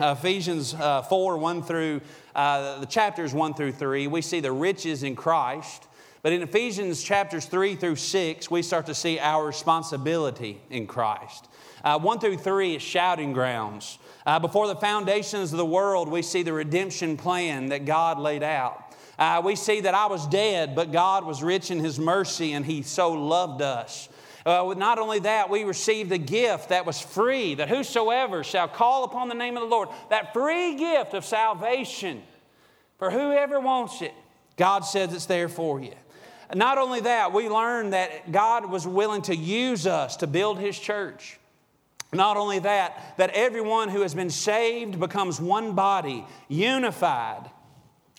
uh, Ephesians uh, 4 1 through uh, the chapters 1 through 3, we see the riches in Christ. But in Ephesians chapters 3 through 6, we start to see our responsibility in Christ. Uh, 1 through 3 is shouting grounds. Uh, before the foundations of the world, we see the redemption plan that God laid out. Uh, we see that I was dead, but God was rich in His mercy and He so loved us. Uh, not only that, we received a gift that was free, that whosoever shall call upon the name of the Lord, that free gift of salvation for whoever wants it, God says it's there for you. Not only that, we learned that God was willing to use us to build His church. Not only that, that everyone who has been saved becomes one body, unified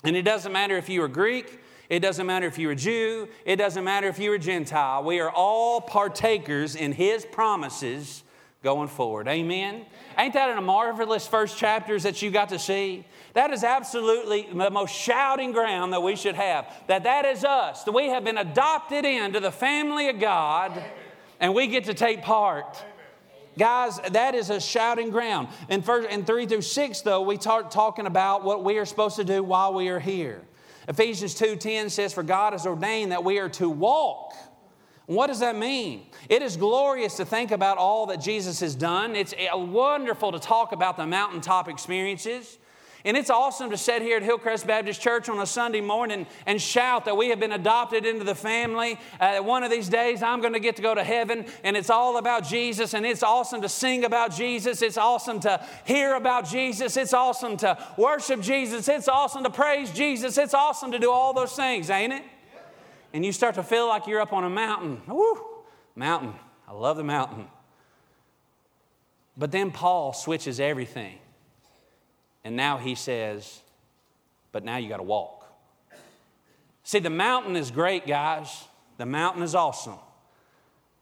and it doesn't matter if you are Greek, it doesn't matter if you're a Jew, it doesn't matter if you're a Gentile. We are all partakers in His promises going forward. Amen? Ain't that in a marvelous first chapters that you got to see? That is absolutely the most shouting ground that we should have. That that is us. That we have been adopted into the family of God and we get to take part. Guys, that is a shouting ground. In, first, in 3 through 6, though, we start talking about what we are supposed to do while we are here. Ephesians 2.10 says, For God has ordained that we are to walk. What does that mean? It is glorious to think about all that Jesus has done. It's eh, wonderful to talk about the mountaintop experiences. And it's awesome to sit here at Hillcrest Baptist Church on a Sunday morning and shout that we have been adopted into the family. Uh, one of these days, I'm going to get to go to heaven, and it's all about Jesus. And it's awesome to sing about Jesus. It's awesome to hear about Jesus. It's awesome to worship Jesus. It's awesome to praise Jesus. It's awesome to do all those things, ain't it? And you start to feel like you're up on a mountain. Woo! Mountain. I love the mountain. But then Paul switches everything. And now he says, but now you got to walk. See, the mountain is great, guys. The mountain is awesome.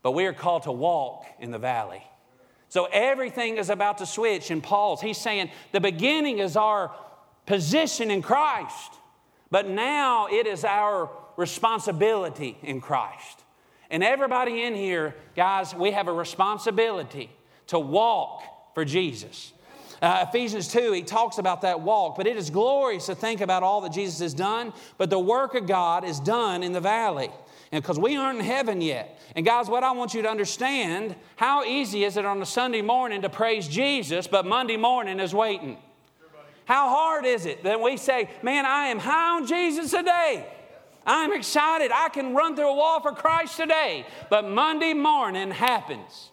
But we are called to walk in the valley. So everything is about to switch in Paul's. He's saying the beginning is our position in Christ, but now it is our responsibility in Christ. And everybody in here, guys, we have a responsibility to walk for Jesus. Uh, Ephesians 2, he talks about that walk, but it is glorious to think about all that Jesus has done, but the work of God is done in the valley. Because we aren't in heaven yet. And guys, what I want you to understand, how easy is it on a Sunday morning to praise Jesus, but Monday morning is waiting? How hard is it that we say, man, I am high on Jesus today? I'm excited. I can run through a wall for Christ today. But Monday morning happens.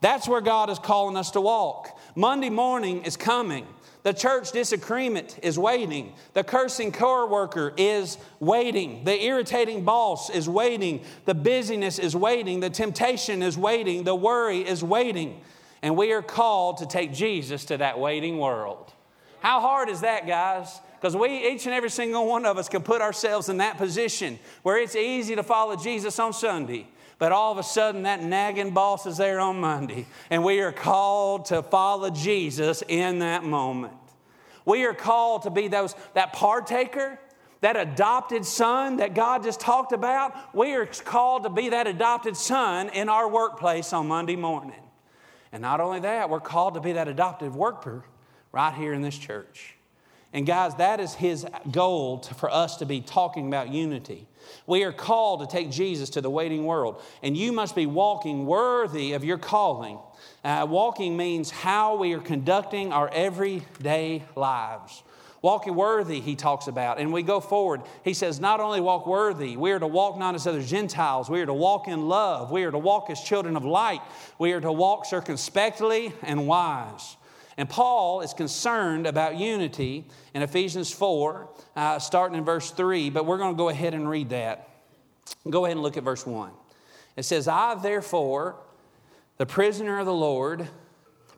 That's where God is calling us to walk. Monday morning is coming. The church disagreement is waiting. The cursing co-worker is waiting. The irritating boss is waiting. The busyness is waiting. The temptation is waiting. The worry is waiting. And we are called to take Jesus to that waiting world. How hard is that, guys? Because we, each and every single one of us, can put ourselves in that position where it's easy to follow Jesus on Sunday but all of a sudden, that nagging boss is there on Monday, and we are called to follow Jesus in that moment. We are called to be those, that partaker, that adopted son that God just talked about. We are called to be that adopted son in our workplace on Monday morning. And not only that, we're called to be that adopted worker right here in this church. And guys, that is his goal to, for us to be talking about unity. We are called to take Jesus to the waiting world, and you must be walking worthy of your calling. Uh, walking means how we are conducting our everyday lives. Walking worthy, he talks about. And we go forward. He says, not only walk worthy, we are to walk not as other Gentiles. We are to walk in love. We are to walk as children of light. We are to walk circumspectly and wise. And Paul is concerned about unity in Ephesians 4, uh, starting in verse 3, but we're going to go ahead and read that. Go ahead and look at verse 1. It says, I therefore, the prisoner of the Lord,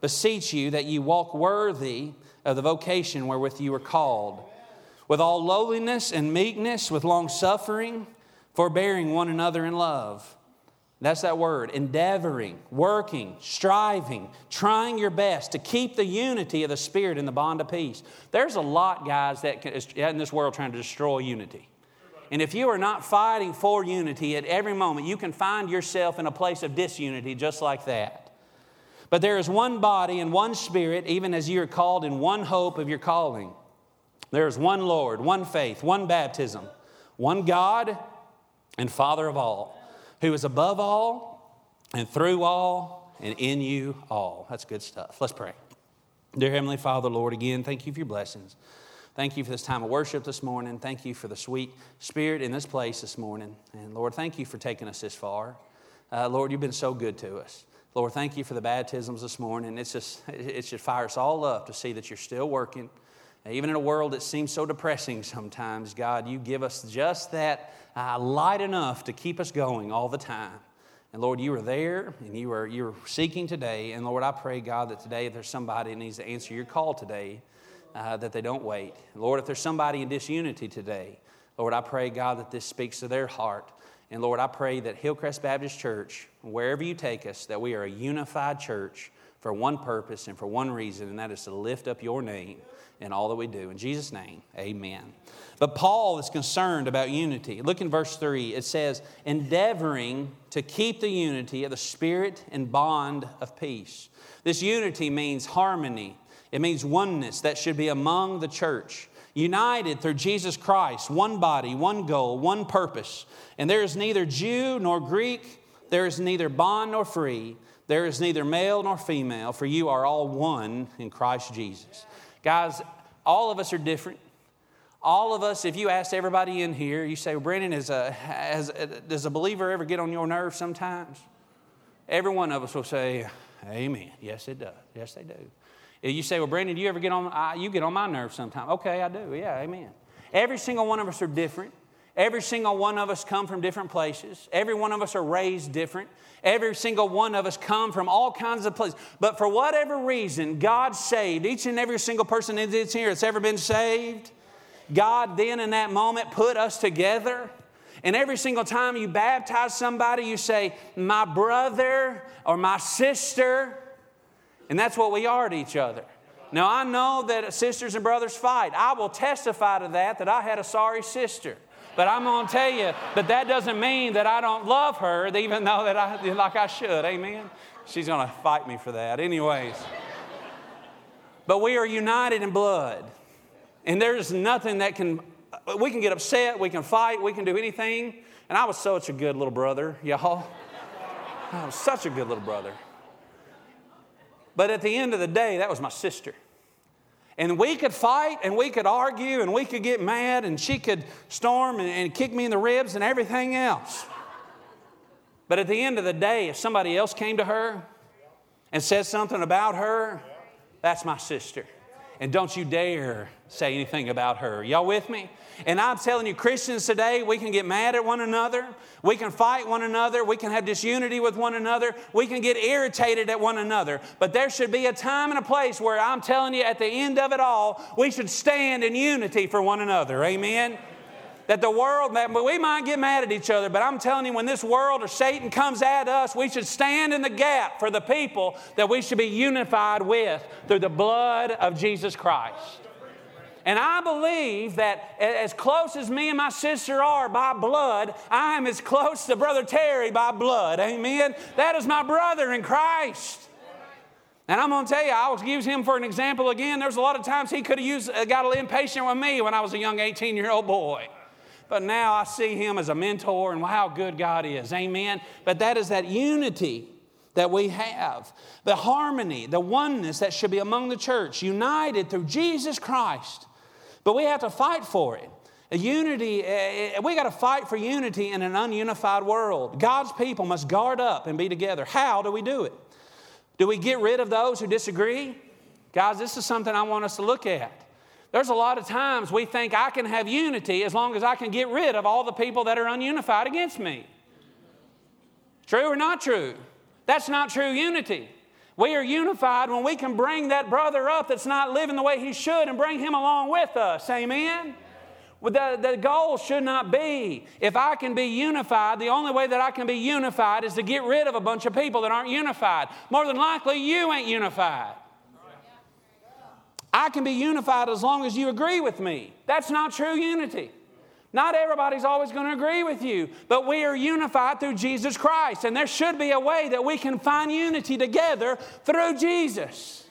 beseech you that you walk worthy of the vocation wherewith you were called, with all lowliness and meekness, with long suffering, forbearing one another in love that's that word endeavoring, working, striving, trying your best to keep the unity of the Spirit in the bond of peace. There's a lot, guys, that is in this world trying to destroy unity. And if you are not fighting for unity at every moment, you can find yourself in a place of disunity just like that. But there is one body and one spirit, even as you are called in one hope of your calling. There is one Lord, one faith, one baptism, one God and Father of all, who is above all and through all and in you all. That's good stuff. Let's pray. Dear Heavenly Father, Lord, again, thank you for your blessings. Thank you for this time of worship this morning. Thank you for the sweet spirit in this place this morning. And Lord, thank you for taking us this far. Uh, Lord, you've been so good to us. Lord, thank you for the baptisms this morning. It's just, it just fires us all up to see that you're still working. Even in a world that seems so depressing sometimes, God, you give us just that uh, light enough to keep us going all the time. And Lord, you are there and you are, you are seeking today. And Lord, I pray, God, that today if there's somebody that needs to answer your call today, uh, that they don't wait. Lord, if there's somebody in disunity today, Lord, I pray, God, that this speaks to their heart. And Lord, I pray that Hillcrest Baptist Church, wherever you take us, that we are a unified church for one purpose and for one reason, and that is to lift up your name in all that we do. In Jesus' name, amen. But Paul is concerned about unity. Look in verse 3. It says, endeavoring to keep the unity of the Spirit and bond of peace. This unity means harmony, it means oneness that should be among the church united through Jesus Christ, one body, one goal, one purpose. And there is neither Jew nor Greek, there is neither bond nor free, there is neither male nor female, for you are all one in Christ Jesus. Guys, all of us are different. All of us, if you ask everybody in here, you say, well, is a, does a believer ever get on your nerves sometimes? Every one of us will say, Amen. Yes, it does. Yes, they do. You say, well, Brandon, do you ever get on, uh, you get on my nerves sometimes. Okay, I do. Yeah, amen. Every single one of us are different. Every single one of us come from different places. Every one of us are raised different. Every single one of us come from all kinds of places. But for whatever reason, God saved each and every single person that's here that's ever been saved. God then in that moment put us together. And every single time you baptize somebody, you say, my brother or my sister. And that's what we are to each other. Now, I know that sisters and brothers fight. I will testify to that, that I had a sorry sister. But I'm going to tell you, but that doesn't mean that I don't love her, even though that I, like I should. Amen? She's going to fight me for that. Anyways. But we are united in blood. And there's nothing that can, we can get upset, we can fight, we can do anything. And I was such a good little brother, y'all. I was such a good little brother. But at the end of the day, that was my sister. And we could fight and we could argue and we could get mad and she could storm and, and, kick me in the ribs and everything else. But at the end of the day, if somebody else came to her and said something about her, that's my sister. And don't you dare say anything about her. Y'all with me? And I'm telling you, Christians today, we can get mad at one another. We can fight one another. We can have disunity with one another. We can get irritated at one another. But there should be a time and a place where I'm telling you, at the end of it all, we should stand in unity for one another. Amen? That the world, we might get mad at each other, but I'm telling you, when this world or Satan comes at us, we should stand in the gap for the people that we should be unified with through the blood of Jesus Christ. And I believe that as close as me and my sister are by blood, I am as close to Brother Terry by blood. Amen. That is my brother in Christ. And I'm going to tell you, I will use him for an example again. There's a lot of times he could have used, uh, got a little impatient with me when I was a young 18 year old boy. But now I see him as a mentor and how good God is. Amen. But that is that unity that we have, the harmony, the oneness that should be among the church, united through Jesus Christ. But we have to fight for it. Unity, eh, eh, we got to fight for unity in an ununified world. God's people must guard up and be together. How do we do it? Do we get rid of those who disagree? Guys, this is something I want us to look at. There's a lot of times we think I can have unity as long as I can get rid of all the people that are ununified against me. True or not true? That's not true unity. We are unified when we can bring that brother up that's not living the way he should and bring him along with us. Amen? The, the goal should not be if I can be unified, the only way that I can be unified is to get rid of a bunch of people that aren't unified. More than likely, you ain't unified. I can be unified as long as you agree with me. That's not true unity. Not everybody's always going to agree with you, but we are unified through Jesus Christ. And there should be a way that we can find unity together through Jesus.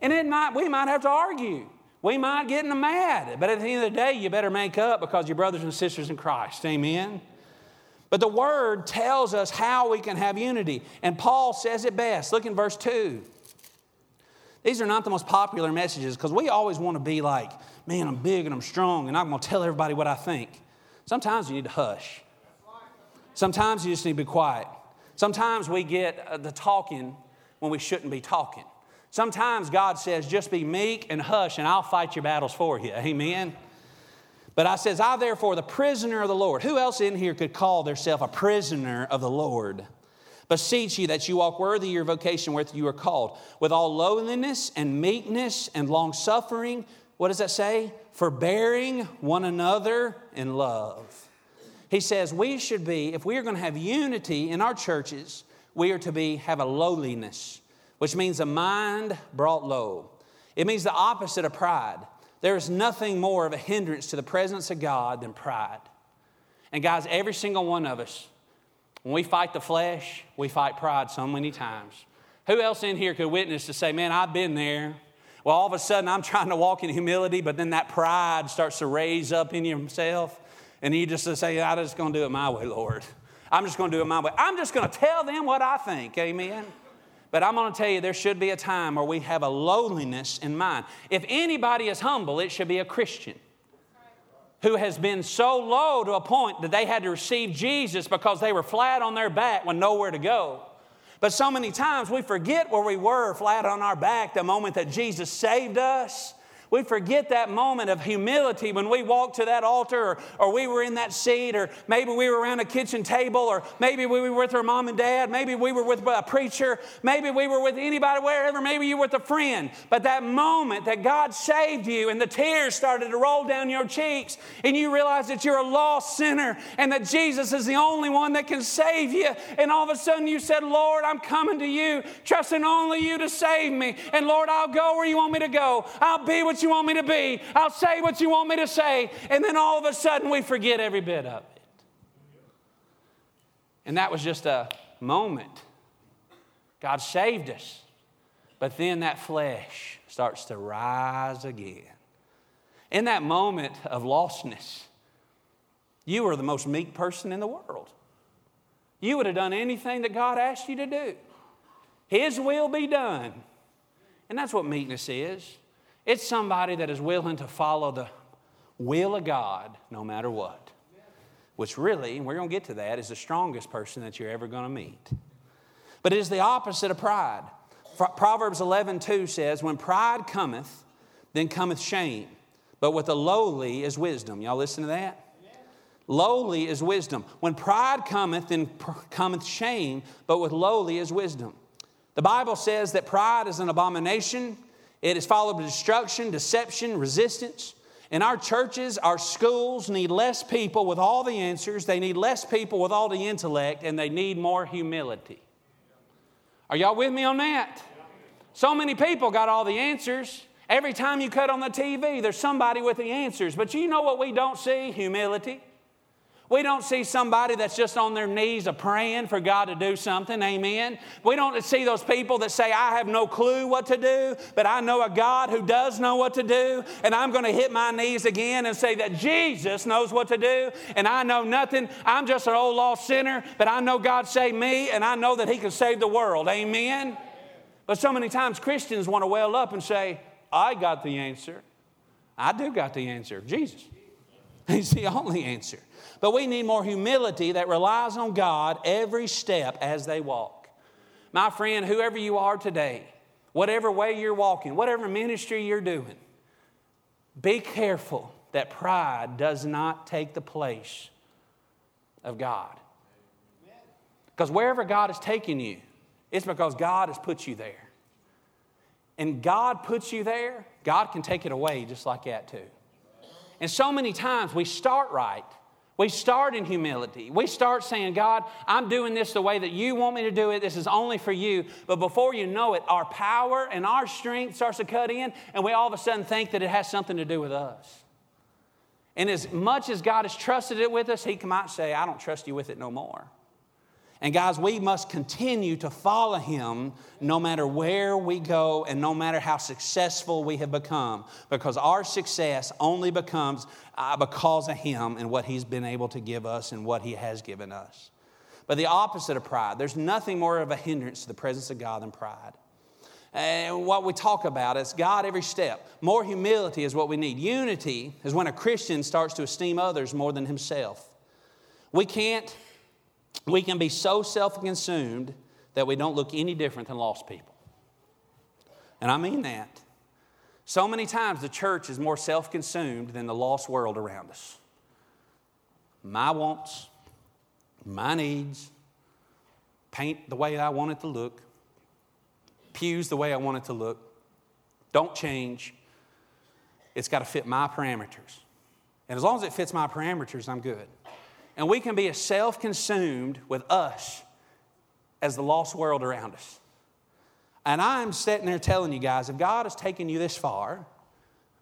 And it might, we might have to argue. We might get in a mad. But at the end of the day, you better make up because you're brothers and sisters in Christ. Amen. But the word tells us how we can have unity. And Paul says it best. Look in verse 2. These are not the most popular messages because we always want to be like, man, I'm big and I'm strong and I'm going to tell everybody what I think. Sometimes you need to hush. Sometimes you just need to be quiet. Sometimes we get uh, the talking when we shouldn't be talking. Sometimes God says, just be meek and hush, and I'll fight your battles for you. Amen. But I says, I therefore, the prisoner of the Lord. Who else in here could call themselves a prisoner of the Lord? Beseech you that you walk worthy of your vocation where you are called, with all lowliness and meekness and long suffering, what does that say? Forbearing one another in love. He says we should be, if we are going to have unity in our churches, we are to be have a lowliness, which means a mind brought low. It means the opposite of pride. There is nothing more of a hindrance to the presence of God than pride. And guys, every single one of us, when we fight the flesh, we fight pride so many times. Who else in here could witness to say, man, I've been there? Well, all of a sudden, I'm trying to walk in humility, but then that pride starts to raise up in yourself. And you just say, I'm just going to do it my way, Lord. I'm just going to do it my way. I'm just going to tell them what I think. Amen. But I'm going to tell you, there should be a time where we have a lowliness in mind. If anybody is humble, it should be a Christian who has been so low to a point that they had to receive Jesus because they were flat on their back when nowhere to go. But so many times we forget where we were flat on our back the moment that Jesus saved us we forget that moment of humility when we walked to that altar, or, or, we were in that seat, or maybe we were around a kitchen table, or maybe we were with our mom and dad, maybe we were with a preacher, maybe we were with anybody, wherever, maybe you were with a friend. But that moment that God saved you and the tears started to roll down your cheeks, and you realized that you're a lost sinner and that Jesus is the only one that can save you, and all of a sudden you said, Lord, I'm coming to you, trusting only you to save me. And Lord, I'll go where you want me to go, I'll be with what you want me to be. I'll say what you want me to say. And then all of a sudden, we forget every bit of it. And that was just a moment. God saved us. But then that flesh starts to rise again. In that moment of lostness, you were the most meek person in the world. You would have done anything that God asked you to do. His will be done. And that's what meekness is. It's somebody that is willing to follow the will of God no matter what. Which really, and we're going to get to that, is the strongest person that you're ever going to meet. But it is the opposite of pride. Proverbs 11, 2 says, When pride cometh, then cometh shame. But with the lowly is wisdom. Y'all listen to that? Lowly is wisdom. When pride cometh, then cometh shame, but with lowly is wisdom. The Bible says that pride is an abomination it is followed by destruction, deception, resistance. In our churches, our schools need less people with all the answers, they need less people with all the intellect, and they need more humility. Are y'all with me on that? So many people got all the answers. Every time you cut on the TV, there's somebody with the answers. But you know what we don't see? Humility. We don't see somebody that's just on their knees a praying for God to do something. Amen. We don't see those people that say, I have no clue what to do, but I know a God who does know what to do. And I'm going to hit my knees again and say that Jesus knows what to do. And I know nothing. I'm just an old lost sinner, but I know God saved me and I know that He can save the world. Amen. But so many times Christians want to well up and say, I got the answer. I do got the answer. Jesus. He's the only answer. But we need more humility that relies on God every step as they walk. My friend, whoever you are today, whatever way you're walking, whatever ministry you're doing, be careful that pride does not take the place of God. Because wherever God is taking you, it's because God has put you there. And God puts you there, God can take it away just like that too. And so many times we start right we start in humility. We start saying, God, I'm doing this the way that you want me to do it. This is only for you. But before you know it, our power and our strength starts to cut in, and we all of a sudden think that it has something to do with us. And as much as God has trusted it with us, He might say, I don't trust you with it no more. And guys, we must continue to follow Him no matter where we go and no matter how successful we have become, because our success only becomes uh, because of Him and what He's been able to give us and what He has given us. But the opposite of pride, there's nothing more of a hindrance to the presence of God than pride. And what we talk about is God every step. More humility is what we need. Unity is when a Christian starts to esteem others more than himself. We can't, we can be so self consumed that we don't look any different than lost people. And I mean that. So many times the church is more self consumed than the lost world around us. My wants, my needs, paint the way I want it to look, pews the way I want it to look. Don't change. It's got to fit my parameters. And as long as it fits my parameters, I'm good. And we can be as self consumed with us as the lost world around us. And I'm sitting there telling you guys if God has taken you this far,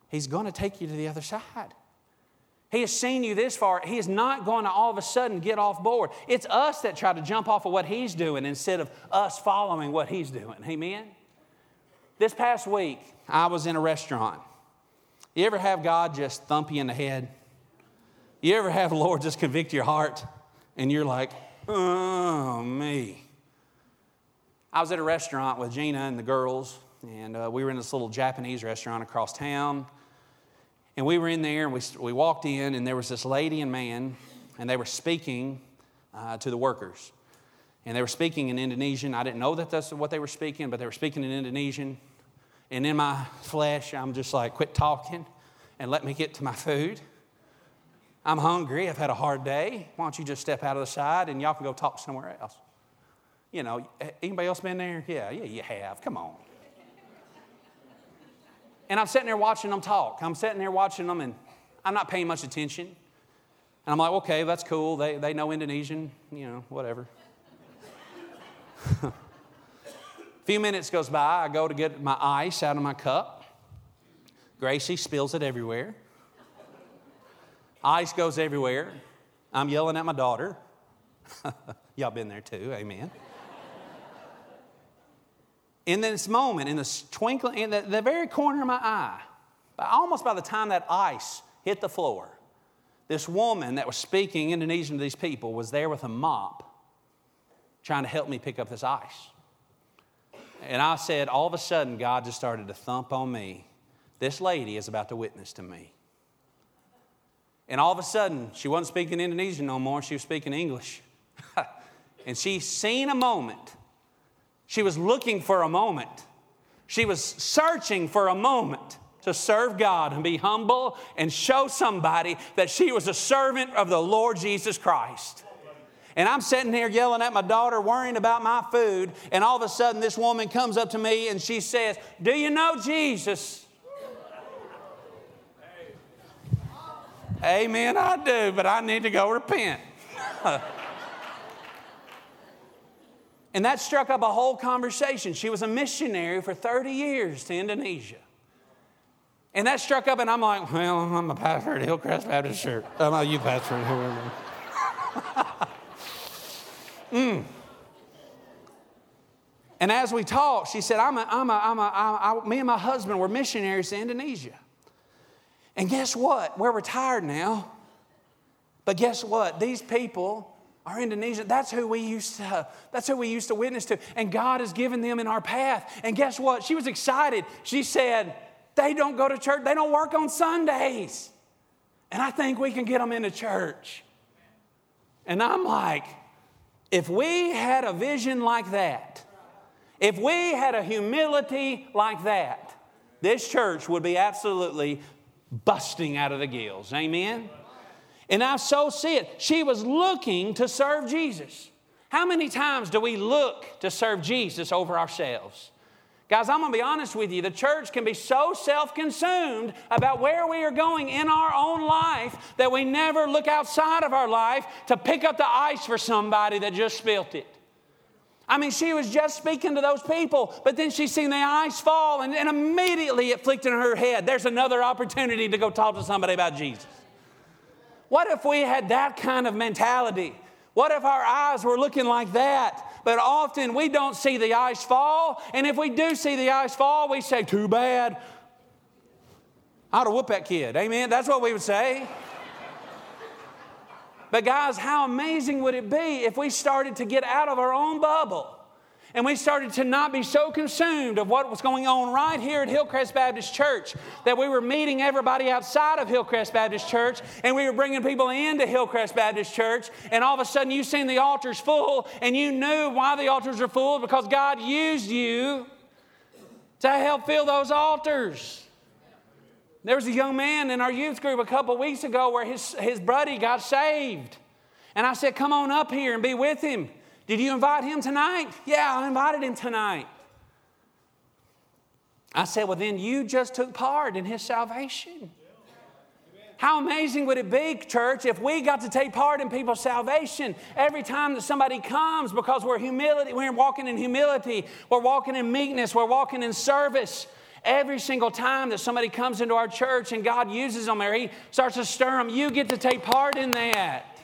He's going to take you to the other side. He has seen you this far. He is not going to all of a sudden get off board. It's us that try to jump off of what He's doing instead of us following what He's doing. Amen? This past week, I was in a restaurant. You ever have God just thump you in the head? You ever have the Lord just convict your heart and you're like, oh, me? I was at a restaurant with Gina and the girls, and uh, we were in this little Japanese restaurant across town. And we were in there and we, we walked in, and there was this lady and man, and they were speaking uh, to the workers. And they were speaking in Indonesian. I didn't know that that's what they were speaking, but they were speaking in Indonesian. And in my flesh, I'm just like, quit talking and let me get to my food. I'm hungry. I've had a hard day. Why don't you just step out of the side and y'all can go talk somewhere else? You know, anybody else been there? Yeah, yeah, you have. Come on. And I'm sitting there watching them talk. I'm sitting there watching them, and I'm not paying much attention. And I'm like, okay, that's cool. They, they know Indonesian, you know, whatever. A few minutes goes by. I go to get my ice out of my cup. Gracie spills it everywhere. Ice goes everywhere. I'm yelling at my daughter. Y'all been there too, amen in this moment, in the twinkling, in the, the very corner of my eye, almost by the time that ice hit the floor, this woman that was speaking Indonesian to these people was there with a mop trying to help me pick up this ice. And I said, all of a sudden, God just started to thump on me. This lady is about to witness to me. And all of a sudden, she wasn't speaking Indonesian no more, she was speaking English. and she seen a moment she was looking for a moment. She was searching for a moment to serve God and be humble and show somebody that she was a servant of the Lord Jesus Christ. And I'm sitting here yelling at my daughter, worrying about my food, and all of a sudden this woman comes up to me and she says, Do you know Jesus? Amen, I do, but I need to go repent. And that struck up a whole conversation. She was a missionary for 30 years to Indonesia. And that struck up, and I'm like, well, I'm a pastor at Hillcrest Baptist Church. I'm a youth pastor at Hillcrest. mm. And as we talked, she said, I'm a, I'm a, I'm a, I, I, me and my husband were missionaries to Indonesia. And guess what? We're retired now. But guess what? These people are Indonesian, that's who we used to, that's who we used to witness to. And God has given them in our path. And guess what? She was excited. She said, they don't go to church, they don't work on Sundays. And I think we can get them into church. And I'm like, if we had a vision like that, if we had a humility like that, this church would be absolutely busting out of the gills. Amen? And I so see it. She was looking to serve Jesus. How many times do we look to serve Jesus over ourselves? Guys, I'm gonna be honest with you. The church can be so self consumed about where we are going in our own life that we never look outside of our life to pick up the ice for somebody that just spilt it. I mean, she was just speaking to those people, but then she seen the ice fall, and, and immediately it flicked in her head there's another opportunity to go talk to somebody about Jesus. What if we had that kind of mentality? What if our eyes were looking like that? But often we don't see the ice fall. And if we do see the ice fall, we say, Too bad. I ought to whoop that kid. Amen. That's what we would say. But, guys, how amazing would it be if we started to get out of our own bubble? and we started to not be so consumed of what was going on right here at Hillcrest Baptist Church that we were meeting everybody outside of Hillcrest Baptist Church and we were bringing people into Hillcrest Baptist Church and all of a sudden you seen the altars full and you knew why the altars are full because God used you to help fill those altars. There was a young man in our youth group a couple weeks ago where his, his buddy got saved. And I said, Come on up here and be with him. Did you invite him tonight? Yeah, I invited him tonight. I said, Well, then you just took part in his salvation. How amazing would it be, church, if we got to take part in people's salvation every time that somebody comes because we're humility, we're walking in humility, we're walking in meekness, we're walking in service. Every single time that somebody comes into our church and God uses them or He starts to stir them, you get to take part in that.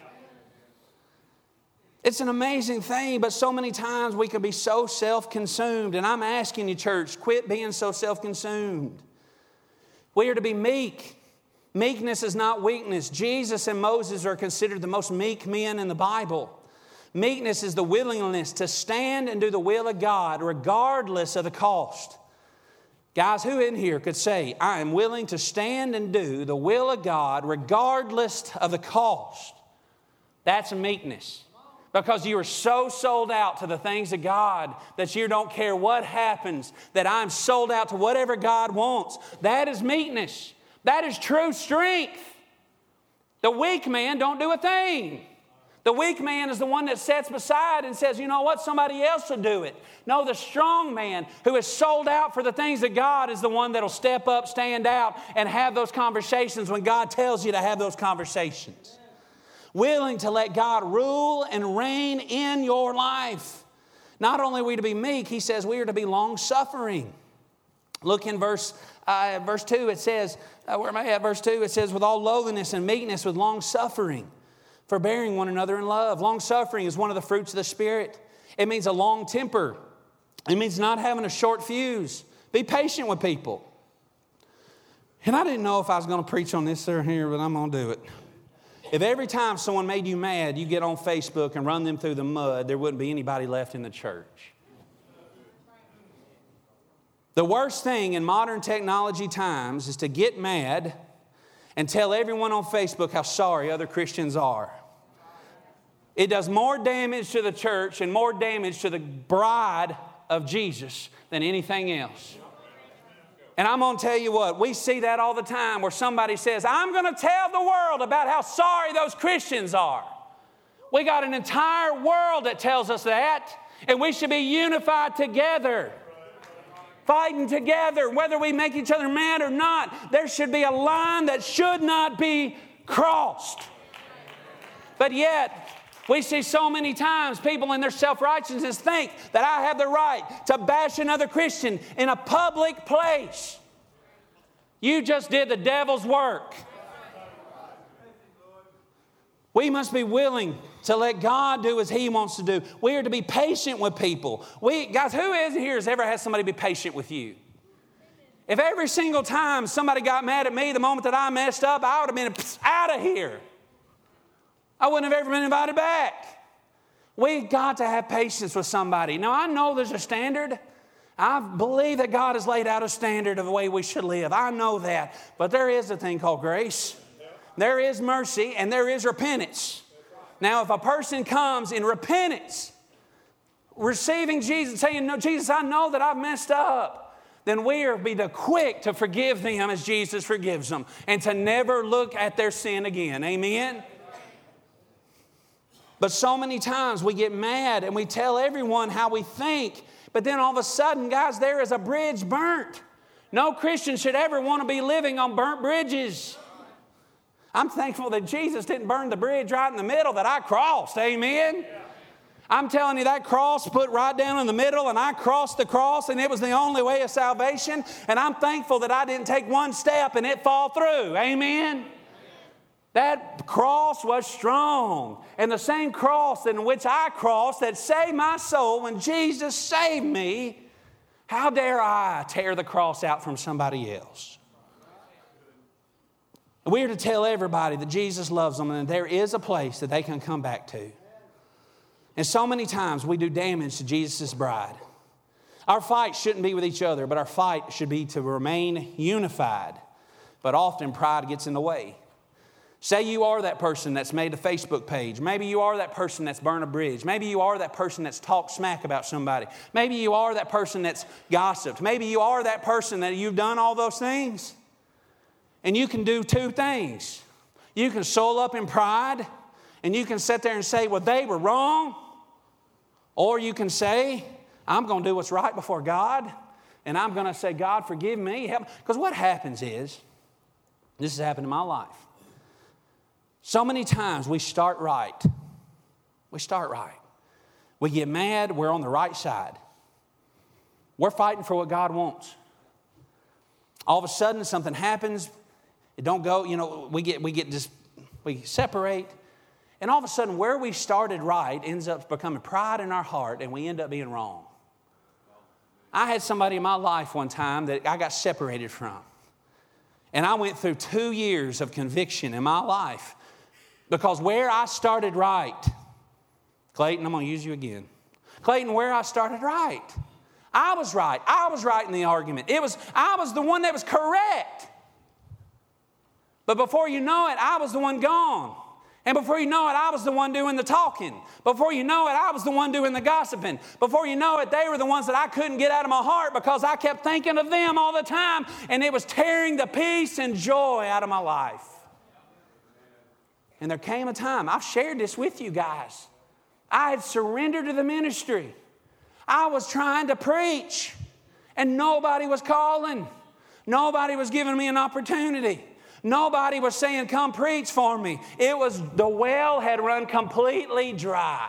It's an amazing thing, but so many times we can be so self consumed. And I'm asking you, church, quit being so self consumed. We are to be meek. Meekness is not weakness. Jesus and Moses are considered the most meek men in the Bible. Meekness is the willingness to stand and do the will of God regardless of the cost. Guys, who in here could say, I am willing to stand and do the will of God regardless of the cost? That's meekness because you are so sold out to the things of God that you don't care what happens, that I'm sold out to whatever God wants. That is meekness. That is true strength. The weak man don't do a thing. The weak man is the one that sets beside and says, you know what, somebody else will do it. No, the strong man who is sold out for the things of God is the one that'll step up, stand out, and have those conversations when God tells you to have those conversations willing to let God rule and reign in your life. Not only are we to be meek, he says we are to be long suffering. Look in verse, uh, verse 2, it says, uh, where am I at? Verse 2, it says, with all lowliness and meekness, with long suffering, forbearing one another in love. Long suffering is one of the fruits of the Spirit. It means a long temper, it means not having a short fuse. Be patient with people. And I didn't know if I was going to preach on this or here, but I'm going to do it. If every time someone made you mad, you get on Facebook and run them through the mud, there wouldn't be anybody left in the church. The worst thing in modern technology times is to get mad and tell everyone on Facebook how sorry other Christians are. It does more damage to the church and more damage to the bride of Jesus than anything else. And I'm going to tell you what, we see that all the time where somebody says, I'm going to tell the world about how sorry those Christians are. We got an entire world that tells us that, and we should be unified together. Fighting together, whether we make each other mad or not, there should be a line that should not be crossed. But yet, we see so many times people in their self righteousness think that I have the right to bash another Christian in a public place. You just did the devil's work. We must be willing to let God do as He wants to do. We are to be patient with people. We, guys, who is here has ever had somebody be patient with you? If every single time somebody got mad at me the moment that I messed up, I would have been out of here. I wouldn't have ever been invited back. We've got to have patience with somebody. Now, I know there's a standard. I believe that God has laid out a standard of the way we should live. I know that. But there is a thing called grace, there is mercy, and there is repentance. Now, if a person comes in repentance, receiving Jesus, saying, No, Jesus, I know that I've messed up, then we are be the quick to forgive them as Jesus forgives them and to never look at their sin again. Amen? But so many times we get mad and we tell everyone how we think, but then all of a sudden, guys, there is a bridge burnt. No Christian should ever want to be living on burnt bridges. I'm thankful that Jesus didn't burn the bridge right in the middle that I crossed. Amen. I'm telling you, that cross put right down in the middle, and I crossed the cross, and it was the only way of salvation. And I'm thankful that I didn't take one step and it fall through. Amen. That cross was strong. And the same cross in which I crossed that saved my soul when Jesus saved me, how dare I tear the cross out from somebody else? We are to tell everybody that Jesus loves them and there is a place that they can come back to. And so many times we do damage to Jesus' bride. Our fight shouldn't be with each other, but our fight should be to remain unified. But often pride gets in the way. Say you are that person that's made a Facebook page. Maybe you are that person that's burned a bridge. Maybe you are that person that's talked smack about somebody. Maybe you are that person that's gossiped. Maybe you are that person that you've done all those things. And you can do two things. You can soul up in pride and you can sit there and say, well, they were wrong. Or you can say, I'm going to do what's right before God and I'm going to say, God, forgive me. Because what happens is, this has happened in my life. So many times we start right. We start right. We get mad, we're on the right side. We're fighting for what God wants. All of a sudden, something happens. It don't go, you know, we get, we get just, we separate. And all of a sudden, where we started right ends up becoming pride in our heart, and we end up being wrong. I had somebody in my life one time that I got separated from. And I went through two years of conviction in my life because where I started right, Clayton, I'm going to use you again. Clayton, where I started right. I was right. I was right in the argument. It was I was the one that was correct. But before you know it, I was the one gone. And before you know it, I was the one doing the talking. Before you know it, I was the one doing the gossiping. Before you know it, they were the ones that I couldn't get out of my heart because I kept thinking of them all the time, and it was tearing the peace and joy out of my life. And there came a time, I've shared this with you guys. I had surrendered to the ministry. I was trying to preach, and nobody was calling. Nobody was giving me an opportunity. Nobody was saying, Come preach for me. It was the well had run completely dry.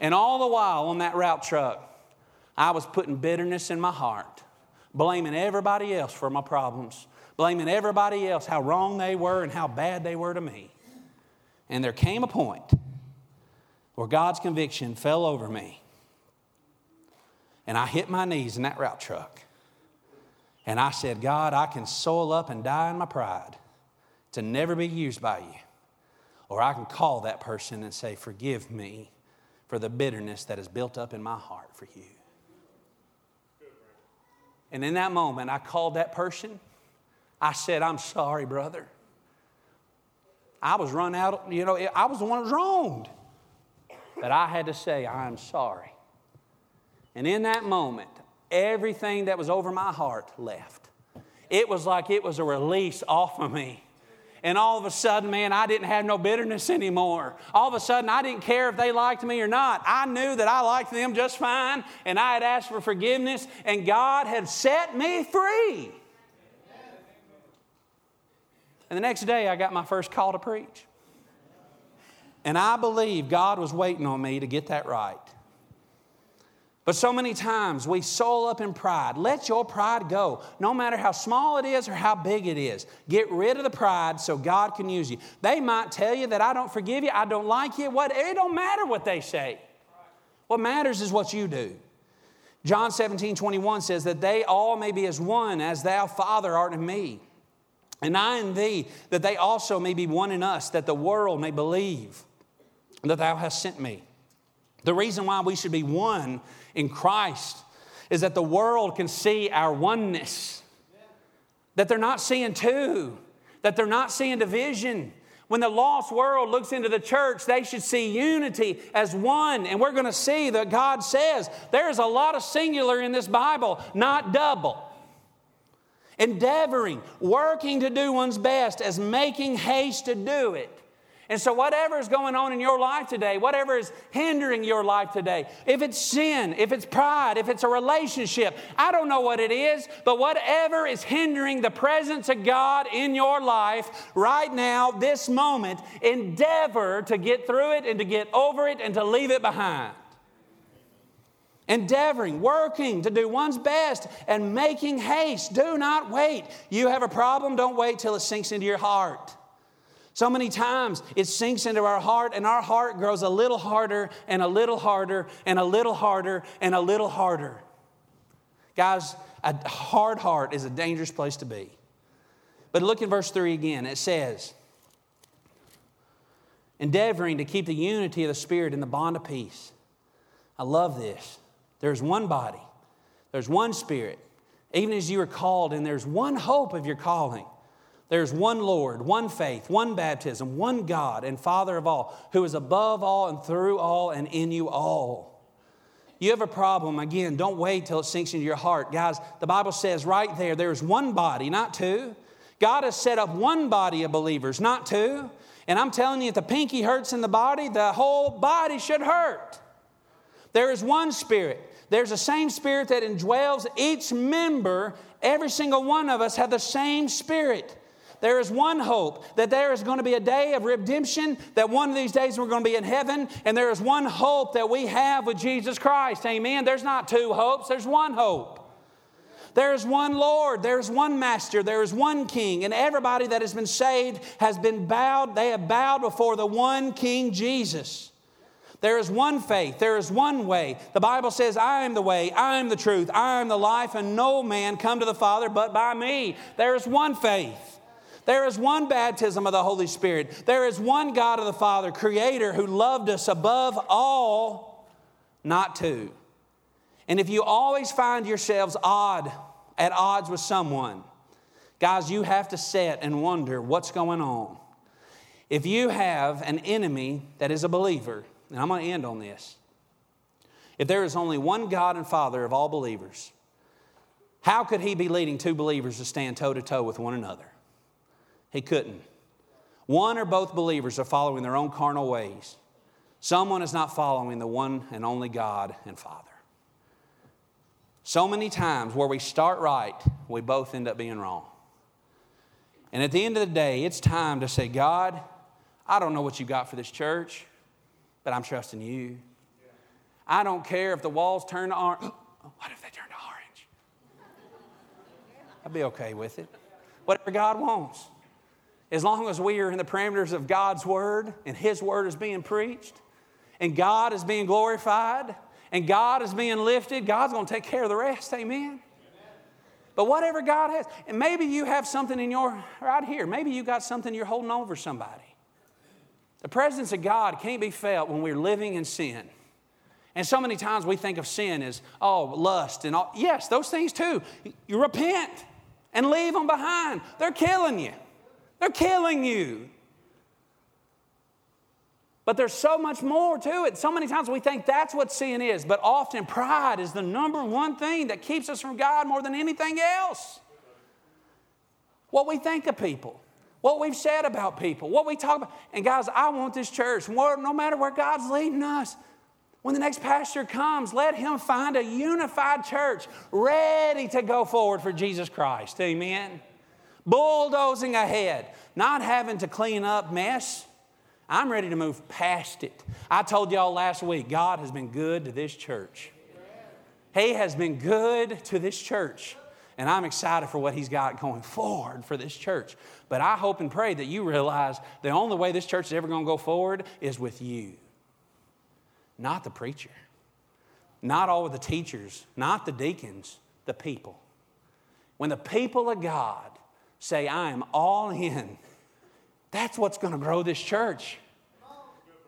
And all the while on that route truck, I was putting bitterness in my heart, blaming everybody else for my problems, blaming everybody else how wrong they were and how bad they were to me. And there came a point where God's conviction fell over me. And I hit my knees in that route truck. And I said, God, I can soil up and die in my pride to never be used by you. Or I can call that person and say, Forgive me for the bitterness that is built up in my heart for you. And in that moment, I called that person I said, I'm sorry, brother. I was run out, you know, I was the one that was wronged. But I had to say, I'm sorry. And in that moment, everything that was over my heart left. It was like it was a release off of me. And all of a sudden, man, I didn't have no bitterness anymore. All of a sudden, I didn't care if they liked me or not. I knew that I liked them just fine, and I had asked for forgiveness, and God had set me free. And the next day, I got my first call to preach. And I believe God was waiting on me to get that right. But so many times we soul up in pride. Let your pride go, no matter how small it is or how big it is. Get rid of the pride so God can use you. They might tell you that I don't forgive you, I don't like you. What it don't matter what they say. What matters is what you do. John 17, 21 says that they all may be as one as thou, Father, art in me and I in thee, that they also may be one in us, that the world may believe that thou hast sent me. The reason why we should be one in Christ is that the world can see our oneness, that they're not seeing two, that they're not seeing division. When the lost world looks into the church, they should see unity as one. And we're going to see that God says there's a lot of singular in this Bible, not double endeavoring, working to do one's best, as making haste to do it. And so, whatever is going on in your life today, whatever is hindering your life today, if it's sin, if it's pride, if it's a relationship, I don't know what it is, but whatever is hindering the presence of God in your life right now, this moment, endeavor to get through it and to get over it and to leave it behind endeavoring, working to do one's best, and making haste. Do not wait. You have a problem, don't wait till it sinks into your heart. So many times it sinks into our heart, and our heart grows a little harder and a little harder and a little harder and a little harder. Guys, a hard heart is a dangerous place to be. But look in verse 3 again. It says, endeavoring to keep the unity of the Spirit in the bond of peace. I love this. There's one body, there's one Spirit, even as you are called, and there's one hope of your calling. There's one Lord, one faith, one baptism, one God and Father of all, who is above all and through all and in you all. You have a problem, again, don't wait till it sinks into your heart. Guys, the Bible says right there, there's one body, not two. God has set up one body of believers, not two. And I'm telling you, if the pinky hurts in the body, the whole body should hurt. There is one spirit. There's the same spirit that indwells each member. Every single one of us have the same spirit. There is one hope that there is going to be a day of redemption, that one of these days we're going to be in heaven, and there is one hope that we have with Jesus Christ. Amen. There's not two hopes, there's one hope. There is one Lord, there is one Master, there is one King, and everybody that has been saved has been bowed, they have bowed before the one King Jesus. There is one faith, there is one way. The Bible says, I am the way, I am the truth, I am the life, and no man come to the Father but by me. There is one faith. There is one baptism of the Holy Spirit. There is one God of the Father, Creator, who loved us above all, not two. And if you always find yourselves odd, at odds with someone, guys, you have to sit and wonder what's going on. If you have an enemy that is a believer, and I'm going to end on this. If there is only one God and Father of all believers, how could He be leading two believers to stand toe to toe with one another? He couldn't. One or both believers are following their own carnal ways. Someone is not following the one and only God and Father. So many times where we start right, we both end up being wrong. And at the end of the day, it's time to say, God, I don't know what you got for this church, but I'm trusting you. I don't care if the walls turn to orange. What if they turn to orange? I'd be okay with it. Whatever God wants. As long as we are in the parameters of God's word and His word is being preached and God is being glorified and God is being lifted, God's going to take care of the rest. Amen. But whatever God has, and maybe you have something in your, right here, maybe you got something you're holding over somebody. The presence of God can't be felt when we're living in sin. And so many times we think of sin as, oh, lust and all. Yes, those things too. You repent and leave them behind. They're killing you. They're killing you. But there's so much more to it. So many times we think that's what sin is, but often pride is the number one thing that keeps us from God more than anything else. What we think of people, what we've said about people, what we talk about. And guys, I want this church, no matter where God's leading us, when the next pastor comes, let him find a unified church ready to go forward for Jesus Christ. Amen bulldozing ahead, not having to clean up mess. I'm ready to move past it. I told y'all last week, God has been good to this church. He has been good to this church. And I'm excited for what He's got going forward for this church. But I hope and pray that you realize the only way this church is ever going to go forward is with you, not the preacher, not all of the teachers, not the deacons, the people. When the people of God say, I am all in, that's what's going to grow this church.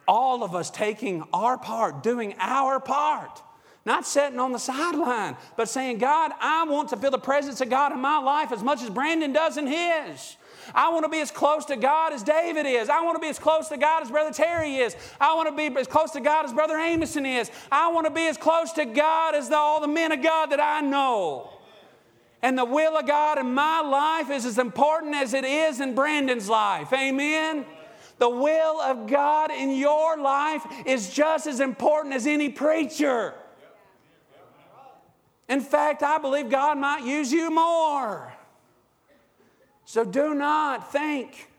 All of us taking our part, doing our part. Not sitting on the sideline, but saying, God, I want to feel the presence of God in my life as much as Brandon does in his. I want to be as close to God as David is. I want to be as close to God as Brother Terry is. I want to be as close to God as Brother Amison is. I want to be as close to God as the, all the men of God that I know. And the will of God in my life is as important as it is in Brandon's life. Amen. The will of God in your life is just as important as any preacher. In fact, I believe God might use you more. So do not think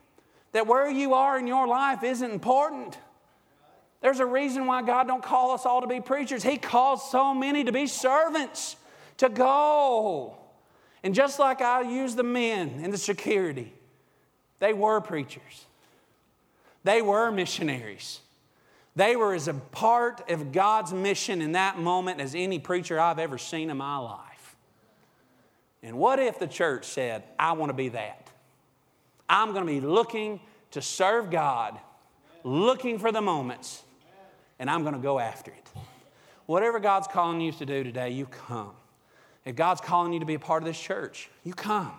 that where you are in your life isn't important. There's a reason why God don't call us all to be preachers. He calls so many to be servants, to go. And just like I use the men in the security, they were preachers. They were missionaries. They were as a part of God's mission in that moment as any preacher I've ever seen in my life. And what if the church said, I want to be that? I'm going to be looking to serve God, looking for the moments, and I'm going to go after it. Whatever God's calling you to do today, you come. If God's calling you to be a part of this church, you come.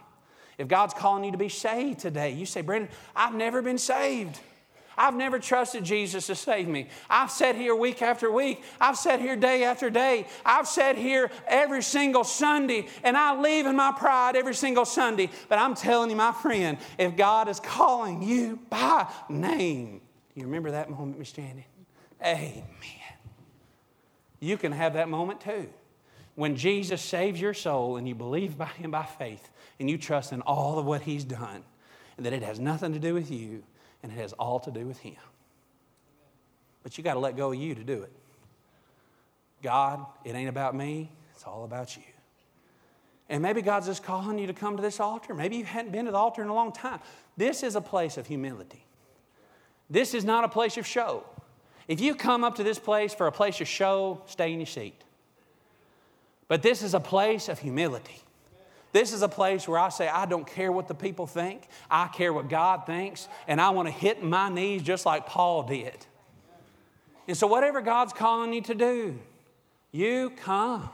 If God's calling you to be saved today, you say, Brandon, I've never been saved. I've never trusted Jesus to save me. I've sat here week after week. I've sat here day after day. I've sat here every single Sunday, and I leave in my pride every single Sunday. But I'm telling you, my friend, if God is calling you by name, you remember that moment, Miss Jandy? Amen. You can have that moment too. When Jesus saves your soul and you believe by Him by faith and you trust in all of what He's done, and that it has nothing to do with you and it has all to do with Him. But you got to let go of you to do it. God, it ain't about me, it's all about you. And maybe God's just calling you to come to this altar. Maybe you hadn't been to the altar in a long time. This is a place of humility. This is not a place of show. If you come up to this place for a place of show, stay in your seat. But this is a place of humility. This is a place where I say, I don't care what the people think, I care what God thinks, and I want to hit my knees just like Paul did. And so, whatever God's calling you to do, you come.